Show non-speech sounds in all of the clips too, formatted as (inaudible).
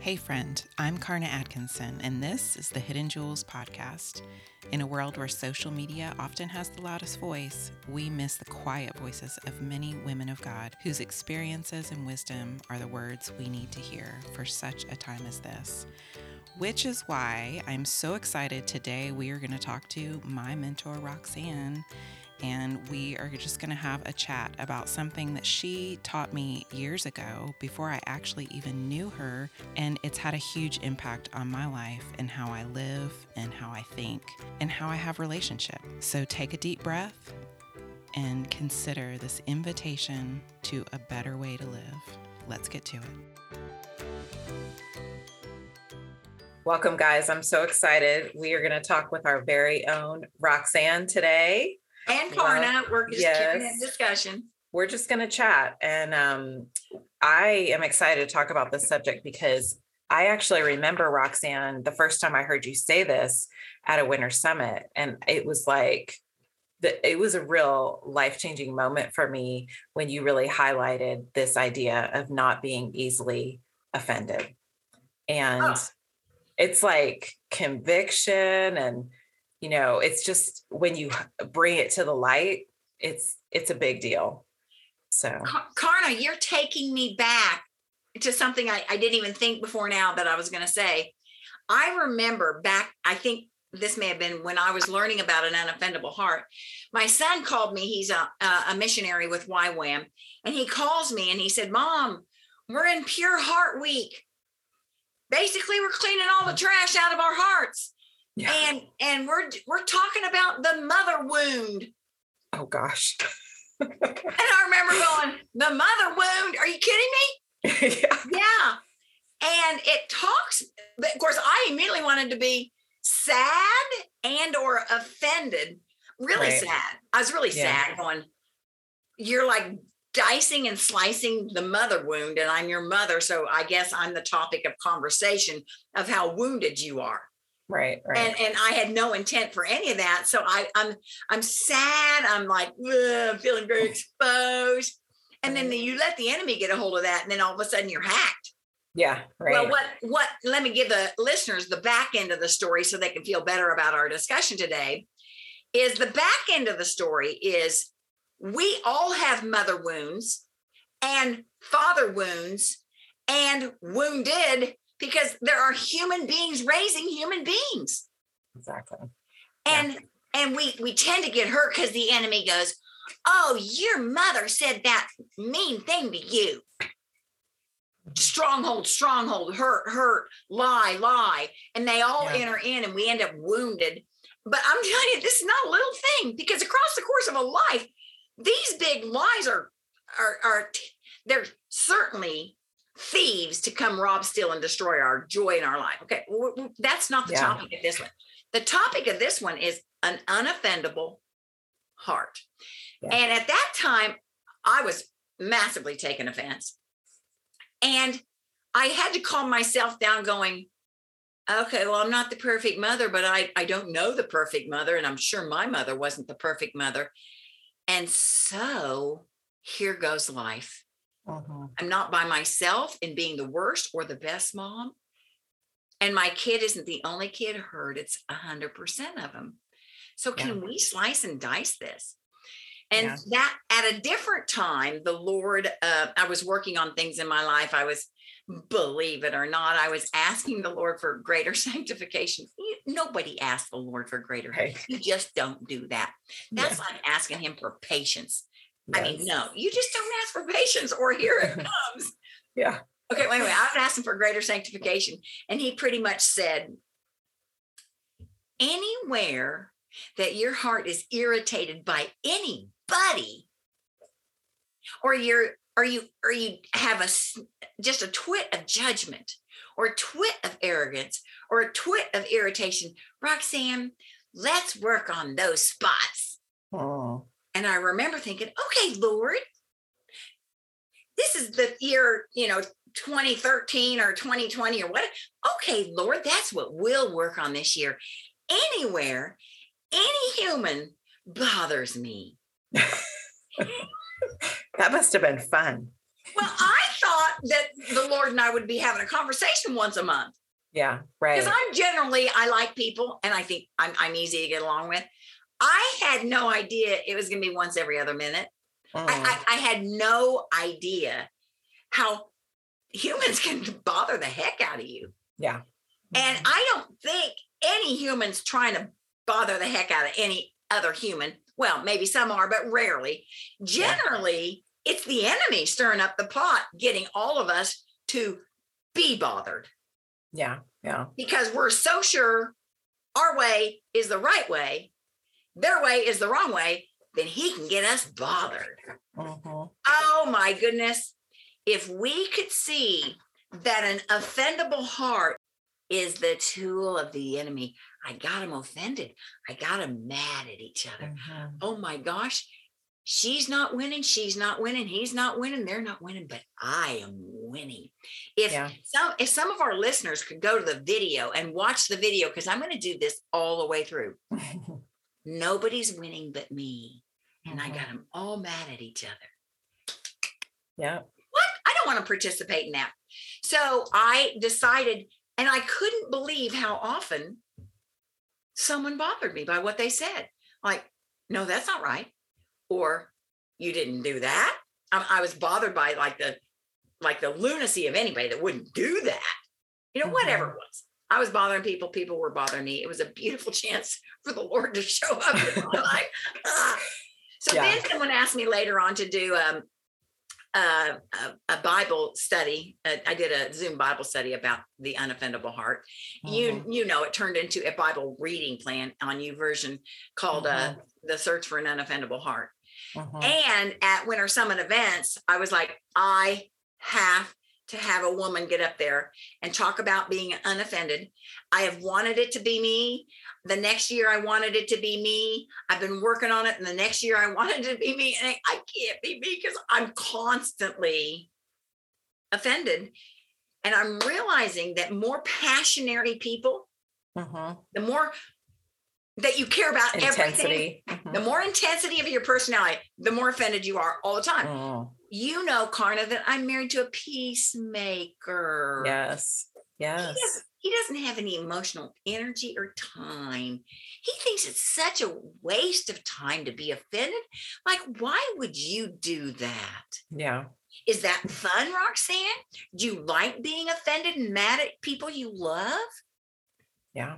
Hey, friend, I'm Karna Atkinson, and this is the Hidden Jewels podcast. In a world where social media often has the loudest voice, we miss the quiet voices of many women of God whose experiences and wisdom are the words we need to hear for such a time as this. Which is why I'm so excited today. We are going to talk to my mentor, Roxanne and we are just going to have a chat about something that she taught me years ago before I actually even knew her. And it's had a huge impact on my life and how I live and how I think and how I have relationship. So take a deep breath and consider this invitation to a better way to live. Let's get to it. Welcome, guys. I'm so excited. We are going to talk with our very own Roxanne today and Karna. We're just yes. carrying that discussion. We're just going to chat. And um, I am excited to talk about this subject because I actually remember, Roxanne, the first time I heard you say this at a winter summit. And it was like, the, it was a real life changing moment for me when you really highlighted this idea of not being easily offended. And oh. it's like conviction and you know it's just when you bring it to the light it's it's a big deal. So. Karna you're taking me back to something I, I didn't even think before now that i was going to say. I remember back i think this may have been when i was learning about an unoffendable heart. My son called me he's a, a missionary with YWAM and he calls me and he said mom we're in pure heart week. Basically we're cleaning all the trash out of our hearts yeah. And and we're we're talking about the mother wound. Oh gosh. (laughs) and I remember going, the mother wound. Are you kidding me? (laughs) yeah. yeah. And it talks, of course, I immediately wanted to be sad and or offended. Really right. sad. I was really yeah. sad going, you're like dicing and slicing the mother wound, and I'm your mother. So I guess I'm the topic of conversation of how wounded you are. Right, right. And and I had no intent for any of that. So I I'm I'm sad. I'm like I'm feeling very (laughs) exposed. And then you let the enemy get a hold of that, and then all of a sudden you're hacked. Yeah, right. Well, what what? Let me give the listeners the back end of the story so they can feel better about our discussion today. Is the back end of the story is we all have mother wounds and father wounds and wounded because there are human beings raising human beings. Exactly. And yeah. and we we tend to get hurt because the enemy goes, "Oh, your mother said that mean thing to you." Stronghold, stronghold, hurt, hurt, lie, lie, and they all yeah. enter in, and we end up wounded. But I'm (laughs) telling you, this is not a little thing because across the course of a life, these big lies are are are they're certainly thieves to come rob, steal, and destroy our joy in our life. Okay, that's not the yeah. topic of this one. The topic of this one is an unoffendable heart. Yeah. And at that time, I was massively taken offense. And I had to calm myself down, going, okay, well, I'm not the perfect mother, but I, I don't know the perfect mother. And I'm sure my mother wasn't the perfect mother. And so here goes life. Uh-huh. I'm not by myself in being the worst or the best mom. And my kid isn't the only kid hurt, it's 100% of them. So, can yeah. we slice and dice this? And yeah. that at a different time, the Lord, uh, I was working on things in my life. I was, believe it or not, I was asking the Lord for greater (laughs) sanctification. Nobody asks the Lord for greater. Right. You just don't do that. That's yeah. like asking Him for patience. Yes. I mean, no, you just don't ask for patience or here it (laughs) comes. yeah. Okay, wait, wait. I was asking for greater sanctification. And he pretty much said, anywhere that your heart is irritated by anybody, or you're or you or you have a just a twit of judgment or a twit of arrogance or a twit of irritation roxanne let's work on those spots. And I remember thinking, okay, Lord, this is the year, you know, 2013 or 2020 or what. Okay, Lord, that's what we'll work on this year. Anywhere, any human bothers me. (laughs) that must have been fun. Well, I thought that the Lord and I would be having a conversation once a month. Yeah, right. Because I'm generally I like people and I think I'm I'm easy to get along with. I had no idea it was gonna be once every other minute. Mm. I, I, I had no idea how humans can bother the heck out of you. yeah. And. I don't think any humans trying to bother the heck out of any other human. Well, maybe some are, but rarely. Yeah. Generally, it's the enemy stirring up the pot, getting all of us to be bothered yeah, yeah, because we're so sure our way is the right way, their way is the wrong way, then he can get us bothered. Mhm. Oh my goodness. If we could see that an offendable heart is the tool of the enemy, I got him offended. I got him mad at each other. Mhm. Oh my gosh, she's not winning. She's not winning. He's not winning. They're not winning, but I am winning. If Yeah. some if some of our listeners could go to the video and watch the video, because I'm going to do this all the way through. (laughs) Nobody's winning but me. And I Mhm. got them all mad at each other. yeah, what? I don't want to participate in that. So I decided, and I couldn't believe how often someone bothered me by what they said. Like, no, that's not right. Or you didn't do that. I, I was bothered by like the like the lunacy of anybody that wouldn't do that. You know, whatever it was. I was bothering people. People were bothering me. It was a beautiful (laughs) chance for the Lord to show up in my (laughs) life. Ah. So Yeah. then someone asked me later on to do um, uh, a, a Bible study. Uh, I did a Zoom Bible study about the unoffendable heart. You Mhm. you know it turned into a Bible reading plan on YouVersion called uh, the Search for an Unoffendable Heart. Mhm. And at Winter Summit events, I was like, I have to have a woman get up there and talk about being unoffended. I have wanted it to be me. The next year, I wanted it to be me. I've been working on it. And the next year, I (laughs) wanted it to be me. And I, can't be me because I'm constantly offended. And I'm realizing that more passionary people, Mhm. the more that you care about everything, intensity. Mhm. the more intensity of your personality, the more offended you are all the time. Mm. You know, Karna, that I'm married to a peacemaker. Yes, He yes, doesn't, he doesn't have any emotional energy or time. He thinks it's such a waste of time to be offended. Like, why would you do that? yeah, Is that fun, Roxanne? Do you like being offended and mad at people you love? yeah,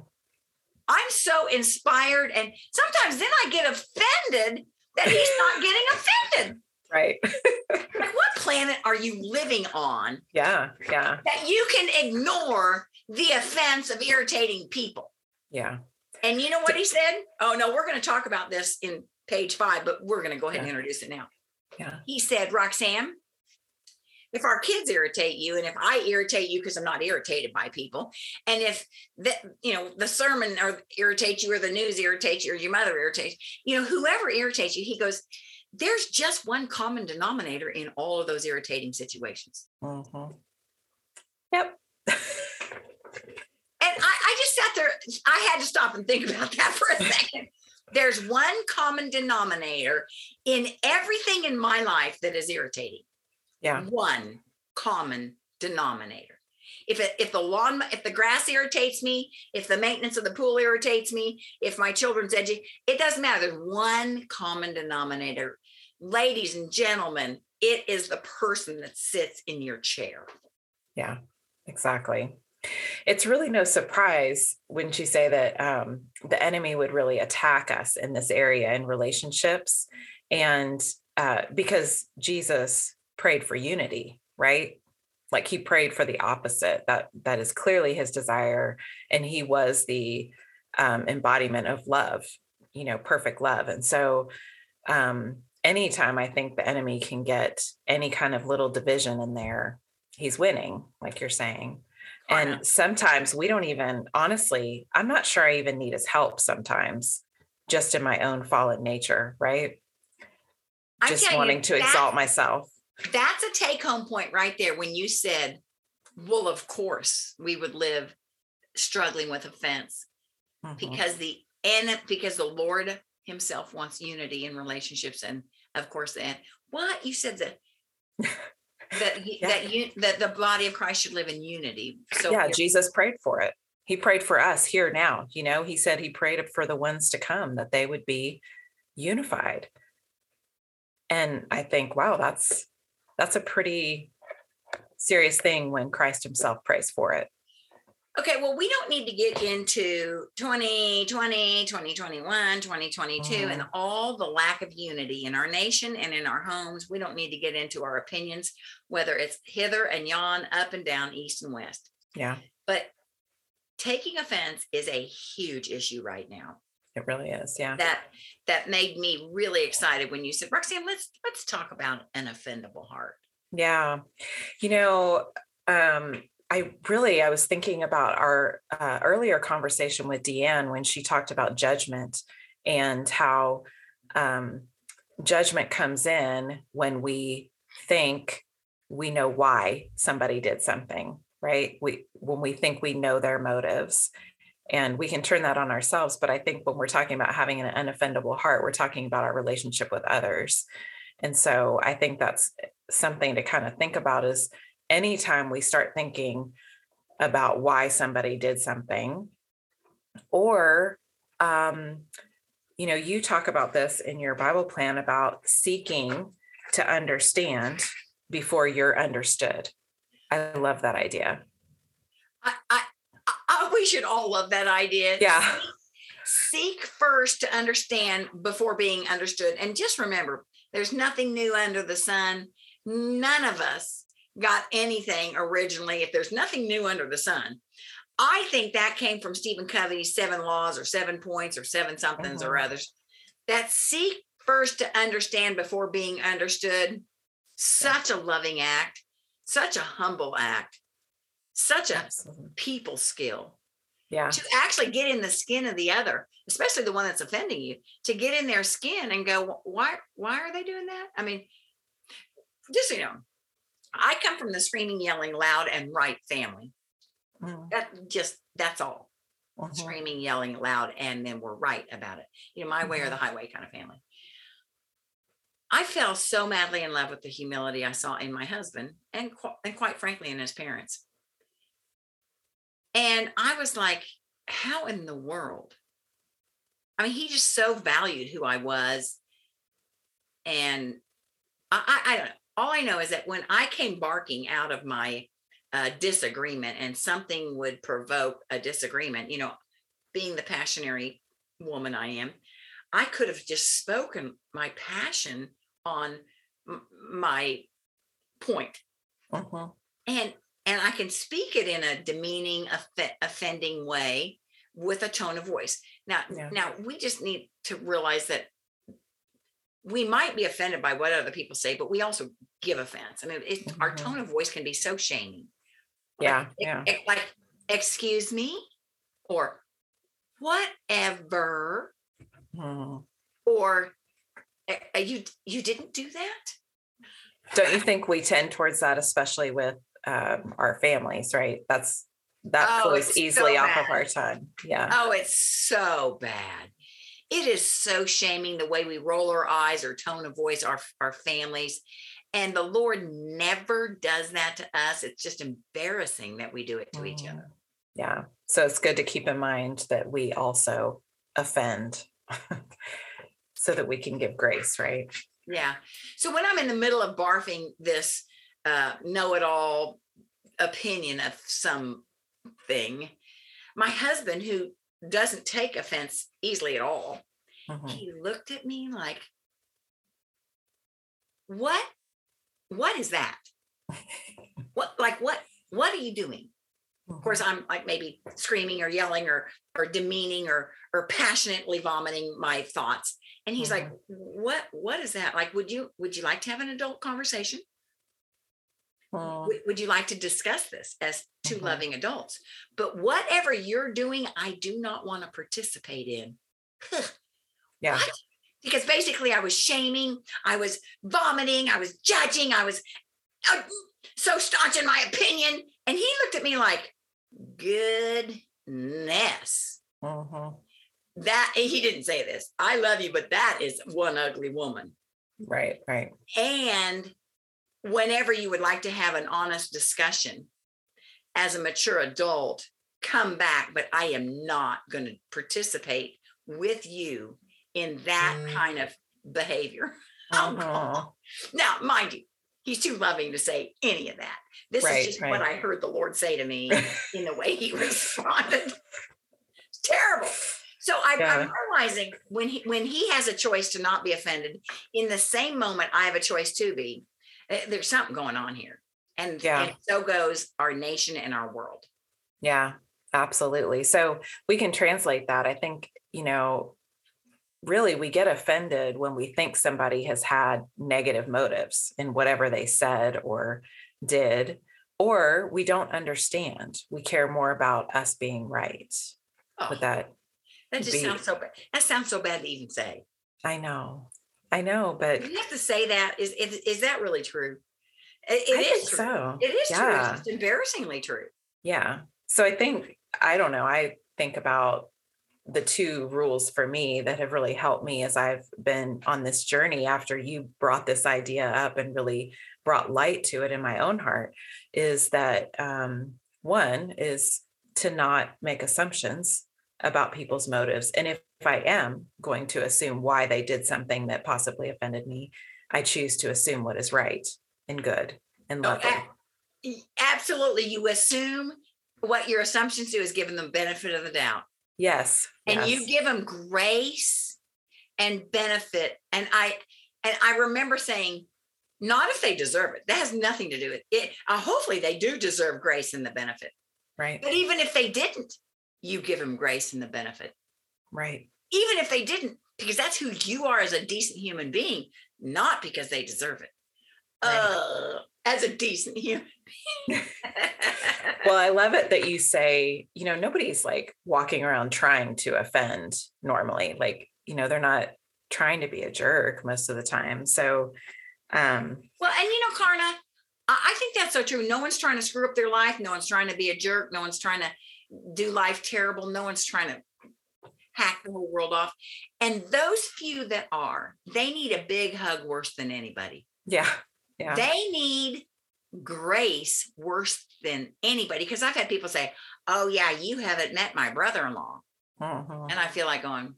I'm so inspired. And sometimes then I get offended that he's not getting offended. Right. Like, what planet are you living on yeah, yeah, that you can ignore the offense of irritating people? yeah. And you know what he said? Oh, no, we're going to talk about this in page five, but we're going to go ahead and introduce it now. Yeah. He said, Roxanne, if our kids irritate you, and if I irritate you because I'm not irritated by people, and if that, you know, the sermon or irritates you, or the news irritates you, or your mother irritates, you know, whoever irritates you, he goes, there's just one common denominator in all of those irritating situations. Mhm. Yep. And I, I just sat there, I had to stop and think about that for a (laughs) second. There's one common denominator in everything in my life that is irritating. Yeah. One common denominator. If it, if the lawn, if the grass irritates me, if the maintenance of the pool irritates me, if my children's edgy, it doesn't matter. There's one common denominator. Ladies and gentlemen, it is the person that sits in your chair. Yeah, exactly. It's really no surprise when you say that um, the enemy would really attack us in this area in relationships. And uh, because Jesus prayed for unity, right? Like he prayed for the opposite. That that is clearly his desire, and he was the um, embodiment of love, you know, perfect love. And so, um, anytime I think the enemy can get any kind of little division in there, he's winning, like you're saying. And sometimes we don't even, honestly, I'm not sure I even need his help sometimes, just in my own fallen nature, right? I'm just telling you, wanting to exalt myself. That's a take home point right there when you said, well, of course, we would live struggling with offense Mhm. because the and because the Lord Himself wants unity in relationships. And of course, and what you said that that (laughs) yeah. that you that the body of Christ should live in unity. So yeah, Jesus prayed for it. He prayed for us here now. You know, he said he prayed for the ones to come that they would be unified. And I think, wow, that's that's a pretty serious thing when Christ himself prays for it. Okay, well, we don't need to get into 2020, 2021, 2022, mm. and all the lack of unity in our nation and in our homes. We don't need to get into our opinions, whether it's hither and yon, up and down, east and west. Yeah. But taking offense is a huge issue right now. It really is. Yeah. That that made me really excited when you said, Roxanne, let's let's talk about an offendable heart. Yeah. You know, um, I really I was thinking about our uh, earlier conversation with Deanne when she talked about judgment and how um, judgment comes in when we think we know why somebody did something, right? We when we think we know their motives. And we can turn that on ourselves. But I think when we're talking about having an unoffendable heart, we're talking about our relationship with others. And so I think that's something to kind of think about is anytime we start thinking about why somebody did something or um, you know you talk about this in your bible plan about seeking to understand before you're understood. I love that idea. I i, I (laughs) we should all love that idea. Yeah. Seek first to understand before being understood. And just remember there's nothing new under the sun. None of us got anything originally, if there's nothing new under the sun, I think that came from Stephen Covey's seven laws or seven points or seven somethings or uh-huh. others that seek first to understand before being understood. Such a loving act, such a humble act, such a Absolutely. people skill. Yeah. To actually get in the skin of the other, especially the one that's offending you, to get in their skin and go, why, why are they doing that? I mean, just you know, I come from the screaming, yelling, loud, and right family. Mm. That just that's all. Mm-hmm. Screaming, yelling loud, and then we're right about it. You know, my mm-hmm. way or the mm-hmm. highway kind of family. I fell so madly in love with the humility I saw in my husband and, and quite frankly in his parents. And I was like, how in the world? I mean, he just so valued who I was. And I, I, I don't know all I know is that when I came barking out of my uh, disagreement and something would provoke a disagreement, you know, being the passionary woman I am, I could have just spoken my passion on m- my point. Uh-huh. And and I can speak it in a demeaning, off- offending way with a tone of voice. Now, yeah. now we just need to realize that we might be offended by what other people say, but we also give offense. I mean, it, mm-hmm. our tone of voice can be so shaming. Yeah, like, yeah. It, like, excuse me, or whatever, mm-hmm. or you you didn't do that. Don't you think we tend towards that, especially with um, our families? Right. That's that oh, flows easily so off of our tongue. Yeah. Oh, it's so bad it is so shaming the way we roll our eyes or tone of voice our, our families and the lord never does that to us. It's just embarrassing that we do it to mm. each other. Yeah. So it's good to keep in mind that we also offend (laughs) so that we can give grace right? Yeah. So when i'm in the middle of barfing this uh, know-it-all opinion of something my husband who doesn't take offense easily at all. Mm-hmm. He looked at me like, what? What is that? (laughs) what like what what are you doing? Mm-hmm. Of course, mm-hmm. I'm like maybe screaming or yelling or or demeaning or or passionately vomiting my thoughts. And he's mm-hmm. like, what what is that? Like, would you would you like to have an adult conversation? Would, would, you like to discuss this as 2 mm-hmm. loving adults? But whatever you're doing, I do not want to participate in. yeah. What? Because basically, I was shaming, I was vomiting, I was judging, I was uh, so staunch in my opinion. And he looked at me like, goodness. Mm-hmm. That he didn't say this. I love you, but that is one ugly woman. Right, right. And whenever you would like to have an honest discussion as a mature adult, come back, but I am not going to participate with you in that Mm. kind of behavior. (laughs) Oh, Uh-huh. Now, mind you, he's too loving to say any of that. This Right, is just what. I heard the Lord say to me (laughs) in the way he responded. It's terrible. So I, Yeah. I'm realizing when he when he has a choice to not be offended, in the same moment I have a choice to be. Eh, There's something going on here, and, Yeah. and so goes our nation and our world. Yeah, absolutely. So we can translate that. I think, you know, really we get offended when we think somebody has had negative motives in whatever they said or did, or we don't understand. We care more about us being right. Oh, But that, that just be- sounds so bad. That sounds so bad to even say. I know, I know, but You have to say that. Is is, is that really true? It, it I is think true. so. It is true. It's just embarrassingly true. Yeah. So I think, I don't know, I think about the two rules for me that have really helped me as I've been on this journey after you brought this idea up and really brought light to it in my own heart is that um, one is to not make assumptions about people's motives. And if, if I am going to assume why they did something that possibly offended me, I choose to assume what is right and good and Oh, lovely. e- Absolutely. You assume what your assumptions do is give them the benefit of the doubt. Yes. and you give them grace and benefit and i and i remember saying not if they deserve it that has nothing to do with it uh, hopefully they do deserve grace and the benefit right. but even if they didn't you give them grace and the benefit Right. even if they didn't because that's who you are as a decent human being not because they deserve it Right. uh, as a decent human being. Well, I (laughs) love it that you say, you know, nobody's like walking around trying to offend normally. Like, you know, they're not trying to be a jerk most of the time. So, um, Well, and you know, Karna, I I think that's so true. No one's trying to screw up their life. No one's trying to be a jerk. No one's trying to do life terrible. No one's trying to hack the whole world off. And those few that are, they need a big hug worse than anybody. yeah. Yeah. They need grace worse than anybody. Because I've had people say, Oh, yeah, you haven't met my brother in law. Mhm. And I feel like going,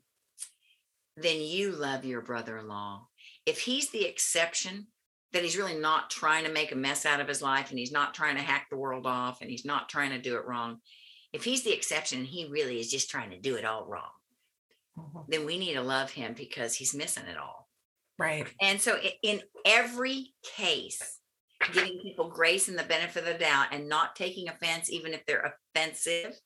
then you love your brother in law. If he's the exception, that he's really not trying to make a mess out of his life and he's not trying to hack the world off and he's not trying to do it wrong. If he's the exception and he really is just trying to do it all wrong, Mhm. then we need to love him because he's missing it all. Right. And so, in every case, giving people grace and the benefit of the doubt and not taking offense, even if they're offensive,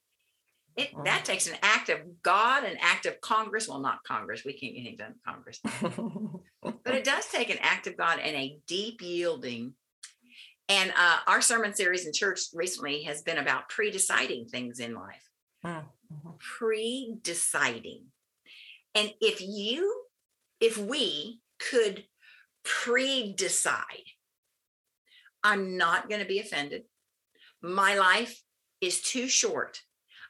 it, Mhm. that takes an act of God, an act of Congress. Well, not Congress. We can't get anything done in Congress, (laughs) but it does take an act of God and a deep yielding. And uh, our sermon series in church recently has been about pre deciding things in life Mm, mhm. pre deciding. And if you, if we could pre decide, I'm not going to be offended. My life is too short.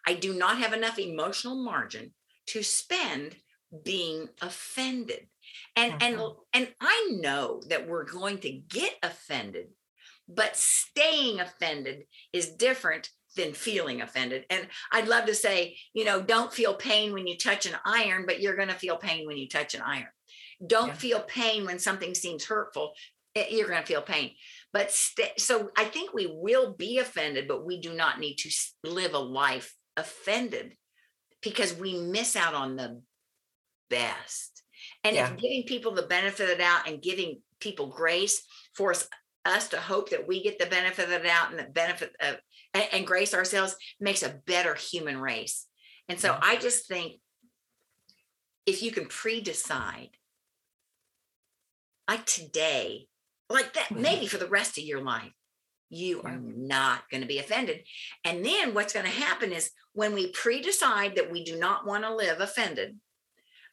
I do not have enough emotional margin to spend being offended. And and Mhm. and I know that we're going to get offended, but staying offended is different than feeling offended. And I'd love to say, you know, don't feel pain when you touch an iron, but you're going to feel pain when you touch an iron. Don't Yeah. feel pain when something seems hurtful. eh, You're going to feel pain. But stay, so I think we will be offended, but we do not need to live a life offended because we miss out on the best. And Yeah. if giving people the benefit of the doubt and giving people grace force us to hope that we get the benefit of the doubt and the benefit of and, and grace ourselves makes a better human race. And so I just think if you can pre-decide like today, like that, Mhm. maybe for the rest of your life, you are not going to be offended. And then what's going to happen is when we pre-decide that we do not want to live offended,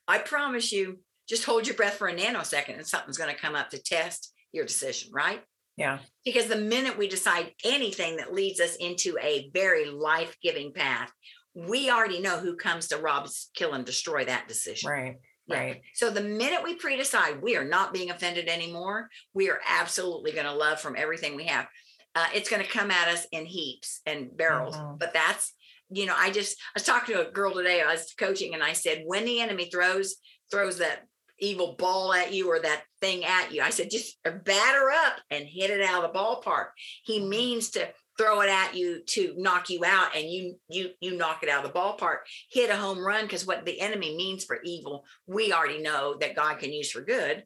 I promise you, just hold your breath for a nanosecond and something's going to come up to test your decision, right? Yeah. Because the minute we decide anything that leads us into a very life giving path, we already know who comes to rob, kill, and destroy that decision. Right. Yeah. Right. So the minute we pre-decide we are not being offended anymore, we are absolutely going to love from everything we have. Uh, it's going to come at us in heaps and barrels. Mhm. But that's, you know, I just I was talking to a girl today. I was coaching, and I said, when the enemy throws throws that evil ball at you or that thing at you, I said, just batter up and hit it out of the ballpark. He means to throw it at you to knock you out and you you you knock it out of the ballpark hit a home run because what the enemy means for evil we already know that god can use for good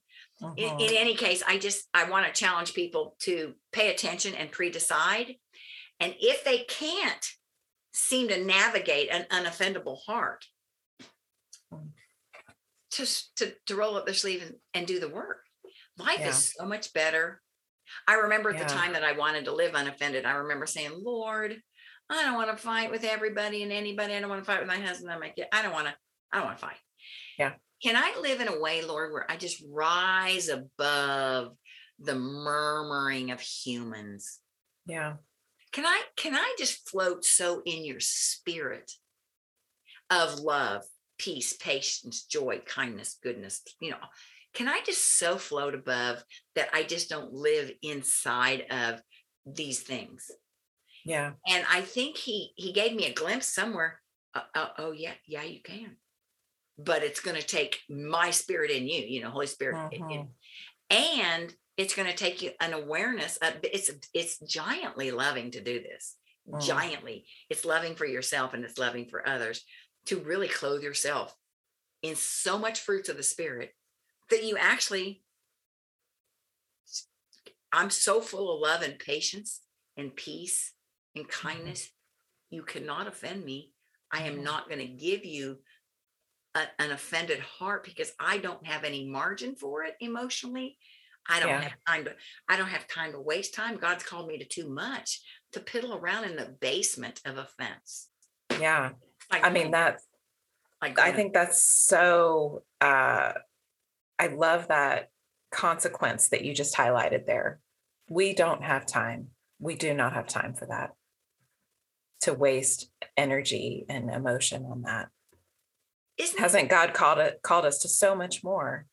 in, Mhm. in any case i just i want to challenge people to pay attention and pre-decide and if they can't seem to navigate an unoffendable heart. Just to, to roll up their sleeve and, and do the work life Yeah. is so much better i remember at the time that i wanted to live unoffended i remember saying lord i don't want to fight with everybody and anybody i don't want to fight with my husband and my kid i don't want to i don't want to fight Yeah. can i live in a way lord where i just rise above the murmuring of humans Yeah. can i can i just float so in your spirit of love peace patience joy kindness goodness you know can i just so float above that i just don't live inside of these things? Yeah. and i think he he gave me a glimpse somewhere uh, uh, oh yeah yeah you can. But it's going to take my spirit in you you know holy spirit in- in- and it's going to take you an awareness of it's it's giantly loving to do this Mm. giantly. It's loving for yourself and it's loving for others to really clothe yourself in so much fruits of the spirit that you actually i'm so full of love and patience and peace and kindness you cannot offend me i am Mhm. not going to give you a, an offended heart because i don't have any margin for it emotionally i don't Yeah. have time to i don't have time to waste time god's called me to too much to piddle around in the basement of offense Yeah. Like I mean, that like I think that's so uh I love that consequence that you just highlighted there. We don't have time. We do not have time for that. To waste energy and emotion on that. isn't Hasn't God called it called us to so much more?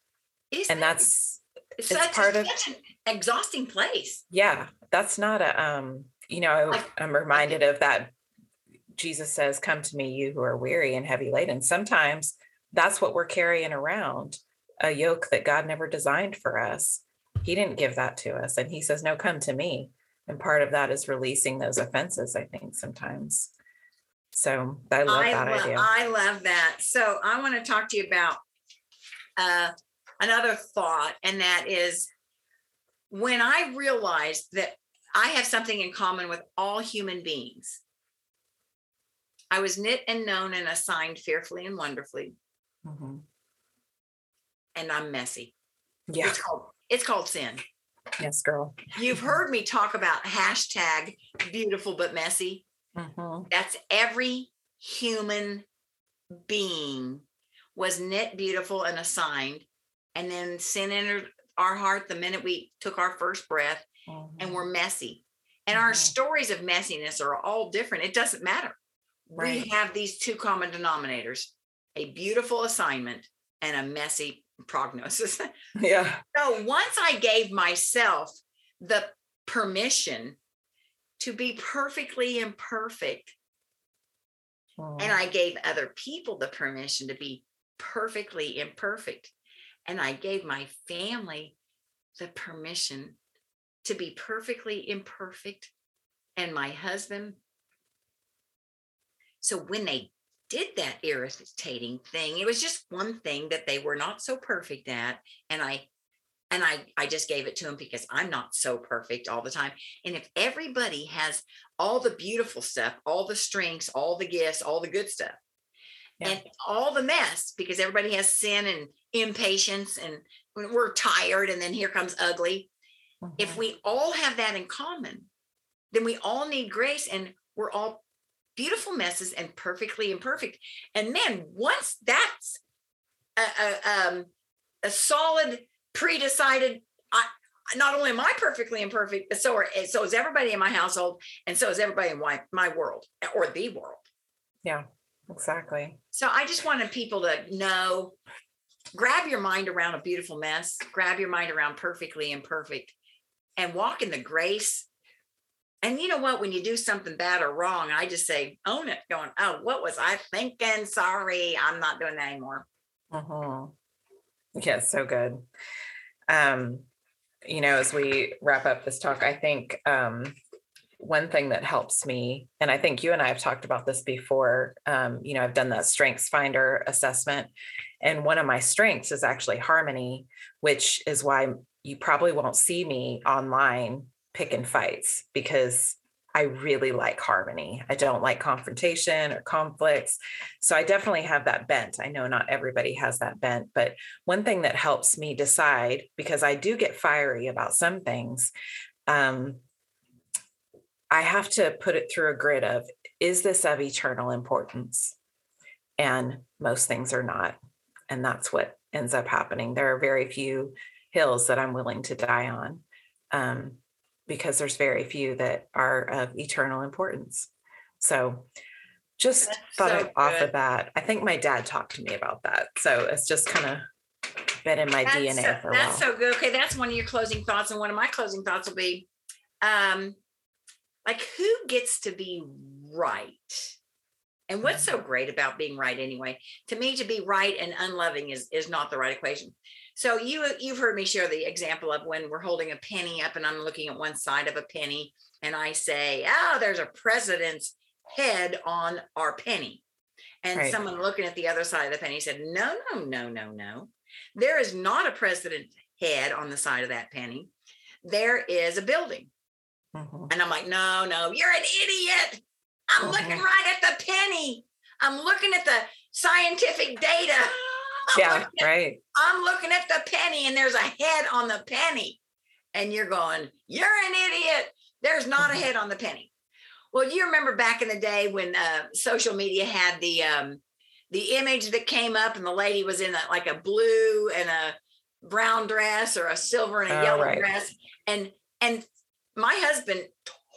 And that- that's it's, it's part a, of- such an exhausting place yeah, that's not a um, you know, I, Like- I'm reminded of that Jesus says, Come to me, you who are weary and heavy laden. Sometimes that's what we're carrying around a yoke that God never designed for us. He didn't give that to us. And He says, No, come to me. And part of that is releasing those offenses, I think, sometimes. So I love I, that lo- idea. I love that. So I want to talk to you about uh, another thought, and that is when I realized that I have something in common with all human beings. I was knit and known and assigned fearfully and wonderfully, Mhm. and I'm messy. Yeah. It's called it's called sin. Yes, girl. You've heard me talk about hashtag beautiful but messy. Mhm. That's every human being was knit beautiful and assigned. And then sin entered our heart the minute we took our first breath and Mhm. we're messy. And our Mhm. stories of messiness are all different. It doesn't matter. Right. We have these two common denominators a beautiful assignment and a messy prognosis. (laughs) Yeah. So once I gave myself the permission to be perfectly imperfect, and Mhm. I gave other people the permission to be perfectly imperfect, and I gave my family the permission to be perfectly imperfect, and my husband. So when they did that irritating thing, it was just one thing that they were not so perfect at, and I and I I just gave it to them because I'm not so perfect all the time. And if everybody has all the beautiful stuff, all the strengths, all the gifts, all the good stuff, Yeah. and all the mess, because everybody has sin and impatience, and we're tired, and then here comes ugly. If Mhm. we all have that in common, then we all need grace, and we're all beautiful messes and perfectly imperfect. And then once that's a, a, um, a solid, pre-decided, I, not only am I perfectly imperfect, but so are so is everybody in my household, and so is everybody in my, my world or the world. Yeah, exactly. So I just wanted people to know grab your mind around a beautiful mess, grab your mind around perfectly imperfect, and walk in the grace. And you know what? When you do something bad or wrong, I just say, own it, going, oh, what was I thinking? Sorry, I'm not doing that anymore. Uh-huh. Yeah, so good. Um, you know, as we wrap up this talk, I think um, one thing that helps me, and I think you and I have talked about this before, um, you know, I've done that StrengthsFinder assessment. And one of my strengths is actually harmony, which is why you probably won't see me online picking fights because I really like harmony. I don't like confrontation or conflicts. So I definitely have that bent. I know not everybody has that bent, but one thing that helps me decide, because I do get fiery about some things, um, I have to put it through a grid of is this of eternal importance? And most things are not. And that's what ends up happening. There are very few hills that I'm willing to die on. Um, because there's very few that are of eternal importance. So just That's thought so off of that. I think my dad talked to me about that. So it's just kind of been in my that's DNA so, for a That's while. so good. Okay, that's one of your closing thoughts. And one of my closing thoughts will be um like who gets to be right? And what's so mm-hmm. great about being right anyway? To me, to be right and unloving is is not the right equation. So you you've heard me share the example of when we're holding a penny up and I'm looking at one side of a penny and I say, "Oh, there's a president's head on our penny." And right. someone looking at the other side of the penny said, "No, no, no, no, no. There is not a president's head on the side of that penny. There is a building." Mm-hmm. And I'm like, "No, no, you're an idiot. I'm mm-hmm. looking right at the penny. I'm looking at the scientific data." (laughs) yeah, at, right. I'm looking at the penny and there's a head on the penny. And you're going, You're an idiot. There's not a mm-hmm. head on the penny. Well, you remember back in the day when uh, social media had the um, the image that came up and the lady was in a, like a blue and a brown dress or a silver and a oh, yellow right. dress and and my husband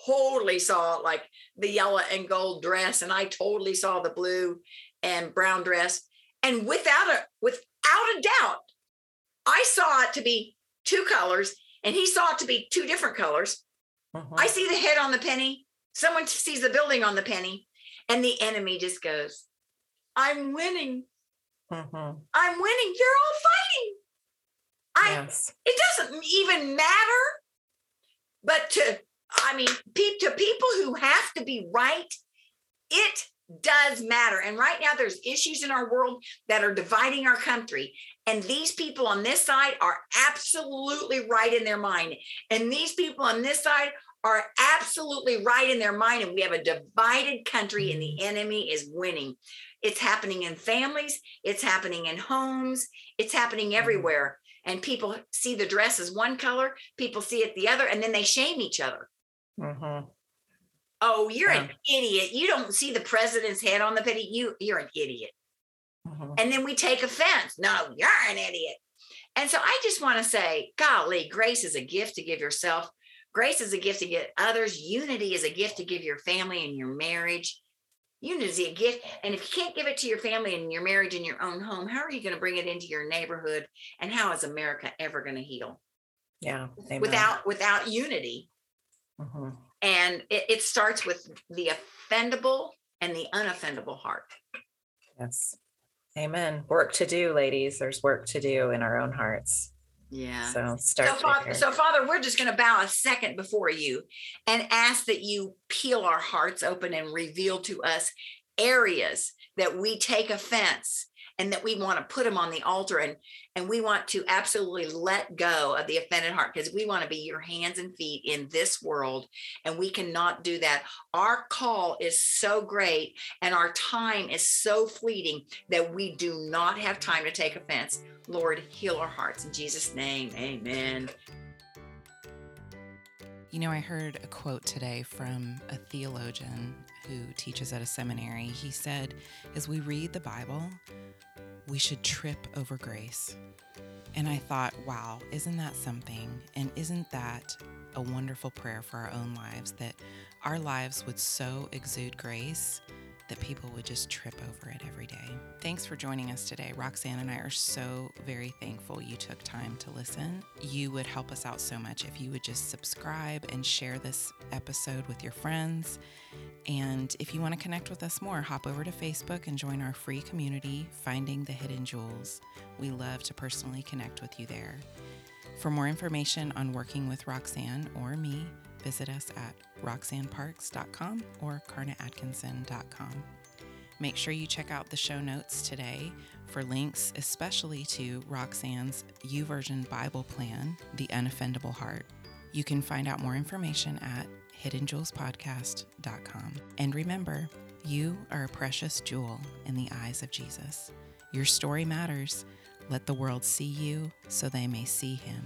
totally saw like the yellow and gold dress and I totally saw the blue and brown dress and without a without a doubt, I saw it to be two colors, and he saw it to be two different colors. Uh-huh. I see the head on the penny. Someone sees the building on the penny, and the enemy just goes, "I'm winning. Uh-huh. I'm winning. They're all fighting." I. Yes. It doesn't even matter. But to, I mean, pe- to people who have to be right, it does matter. And right now, there's issues in our world that are dividing our country. And these people on this side are absolutely right in their mind. And these people on this side are absolutely right in their mind. And we have a divided country, and the enemy is winning. It's happening in families, it's happening in homes, it's happening mm-hmm. everywhere. And people see the dress as one color, people see it the other, and then they shame each other. Mm-hmm. Oh, you're yeah. an idiot. You don't see the president's head on the penny. You you're an idiot. Mm-hmm. And then we take offense. No, you're an idiot. And so I just want to say, golly, grace is a gift to give yourself. Grace is a gift to give others. Unity is a gift to give your family and your marriage. Unity is a gift. And if you can't give it to your family and your marriage in your own home, how are you going to bring it into your neighborhood? And how is America ever going to heal? Yeah. Amen. Without without unity. Mm-hmm. And it, it starts with the offendable and the unoffendable heart. Yes. Amen. Work to do, ladies. There's work to do in our own hearts. Yeah. So start. So Father, so Father, we're just going to bow a second before you and ask that you peel our hearts open and reveal to us areas that we take offense and that we want to put them on the altar and and we want to absolutely let go of the offended heart because we want to be your hands and feet in this world and we cannot do that. Our call is so great and our time is so fleeting that we do not have time to take offense. Lord heal our hearts in jesus name. Amen. You know, I heard a quote today from a theologian who teaches at a seminary. He said, As we read the Bible, we should trip over grace. And I thought, wow, isn't that something? And isn't that a wonderful prayer for our own lives that our lives would so exude grace that people would just trip over it every day. Thanks for joining us today. Roxanne and I are so very thankful you took time to listen. You would help us out so much if you would just subscribe and share this episode with your friends. And if you want to connect with us more, hop over to Facebook and join our free community, Finding the Hidden Jewels. We love to personally connect with you there. For more information on working with Roxanne or me, visit us at roxanneparks.com or karnaatkinson.com. Make sure you check out the show notes today for links, especially to Roxanne's YouVersion Bible plan, The Unoffendable Heart. You can find out more information at hiddenjewelspodcast.com. And remember, you are a precious jewel in the eyes of Jesus. Your story matters. Let the world see you so they may see him